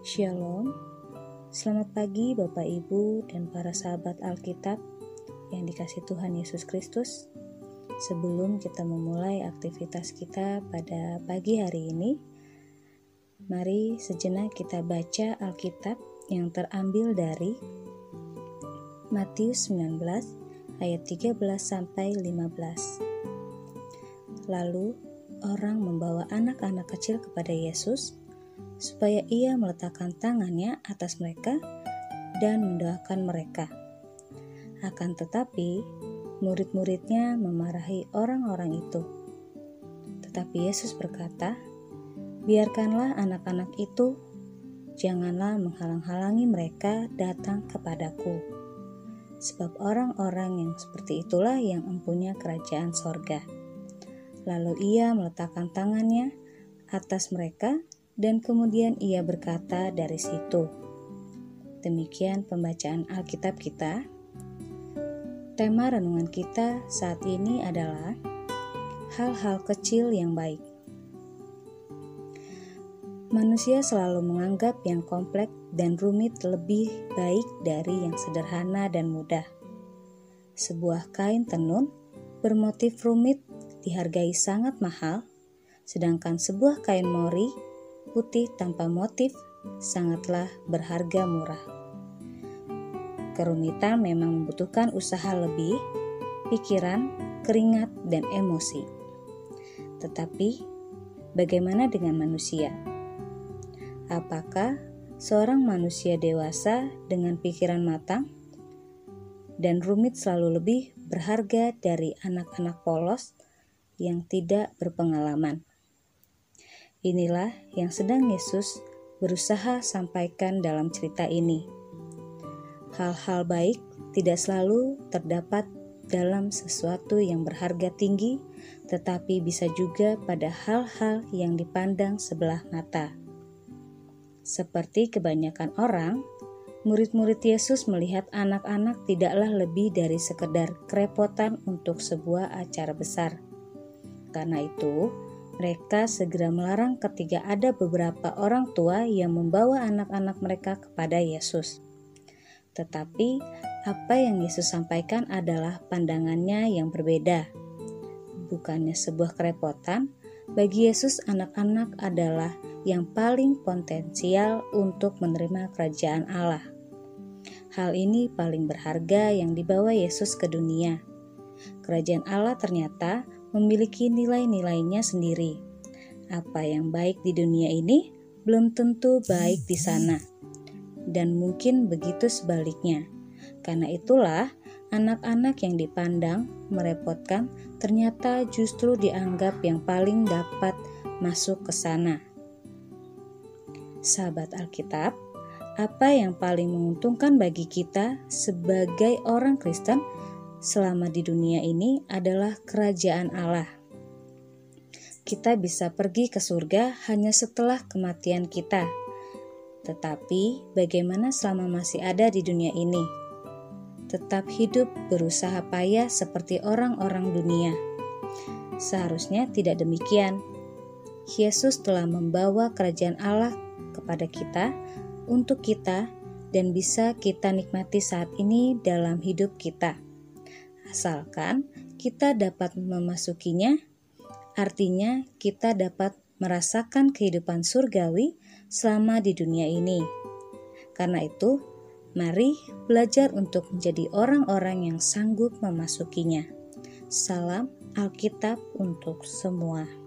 Shalom, selamat pagi Bapak Ibu dan para sahabat Alkitab yang dikasih Tuhan Yesus Kristus. Sebelum kita memulai aktivitas kita pada pagi hari ini, mari sejenak kita baca Alkitab yang terambil dari Matius 19 ayat 13 sampai 15. Lalu orang membawa anak-anak kecil kepada Yesus supaya ia meletakkan tangannya atas mereka dan mendoakan mereka. Akan tetapi, murid-muridnya memarahi orang-orang itu. Tetapi Yesus berkata, "Biarkanlah anak-anak itu, janganlah menghalang-halangi mereka datang kepadaku, sebab orang-orang yang seperti itulah yang mempunyai kerajaan sorga." Lalu ia meletakkan tangannya atas mereka dan kemudian ia berkata dari situ. Demikian pembacaan Alkitab kita. Tema renungan kita saat ini adalah hal-hal kecil yang baik. Manusia selalu menganggap yang kompleks dan rumit lebih baik dari yang sederhana dan mudah. Sebuah kain tenun bermotif rumit dihargai sangat mahal, sedangkan sebuah kain mori putih tanpa motif sangatlah berharga murah. Kerumitan memang membutuhkan usaha lebih, pikiran, keringat, dan emosi. Tetapi, bagaimana dengan manusia? Apakah seorang manusia dewasa dengan pikiran matang dan rumit selalu lebih berharga dari anak-anak polos yang tidak berpengalaman? Inilah yang sedang Yesus berusaha sampaikan dalam cerita ini. Hal-hal baik tidak selalu terdapat dalam sesuatu yang berharga tinggi, tetapi bisa juga pada hal-hal yang dipandang sebelah mata. Seperti kebanyakan orang, murid-murid Yesus melihat anak-anak tidaklah lebih dari sekedar kerepotan untuk sebuah acara besar. Karena itu, mereka segera melarang ketika ada beberapa orang tua yang membawa anak-anak mereka kepada Yesus. Tetapi apa yang Yesus sampaikan adalah pandangannya yang berbeda. Bukannya sebuah kerepotan, bagi Yesus anak-anak adalah yang paling potensial untuk menerima kerajaan Allah. Hal ini paling berharga yang dibawa Yesus ke dunia. Kerajaan Allah ternyata memiliki nilai-nilainya sendiri. Apa yang baik di dunia ini belum tentu baik di sana, dan mungkin begitu sebaliknya. Karena itulah, anak-anak yang dipandang merepotkan ternyata justru dianggap yang paling dapat masuk ke sana. Sahabat Alkitab, apa yang paling menguntungkan bagi kita sebagai orang Kristen selama di dunia ini adalah kerajaan Allah. Kita bisa pergi ke surga hanya setelah kematian kita. Tetapi, bagaimana selama masih ada di dunia ini? Tetap hidup berusaha payah seperti orang-orang dunia. Seharusnya tidak demikian. Yesus telah membawa kerajaan Allah kepada kita untuk kita dan bisa kita nikmati saat ini dalam hidup kita asalkan kita dapat memasukinya, artinya kita dapat merasakan kehidupan surgawi selama di dunia ini. Karena itu, mari belajar untuk menjadi orang-orang yang sanggup memasukinya. Salam Alkitab untuk semua.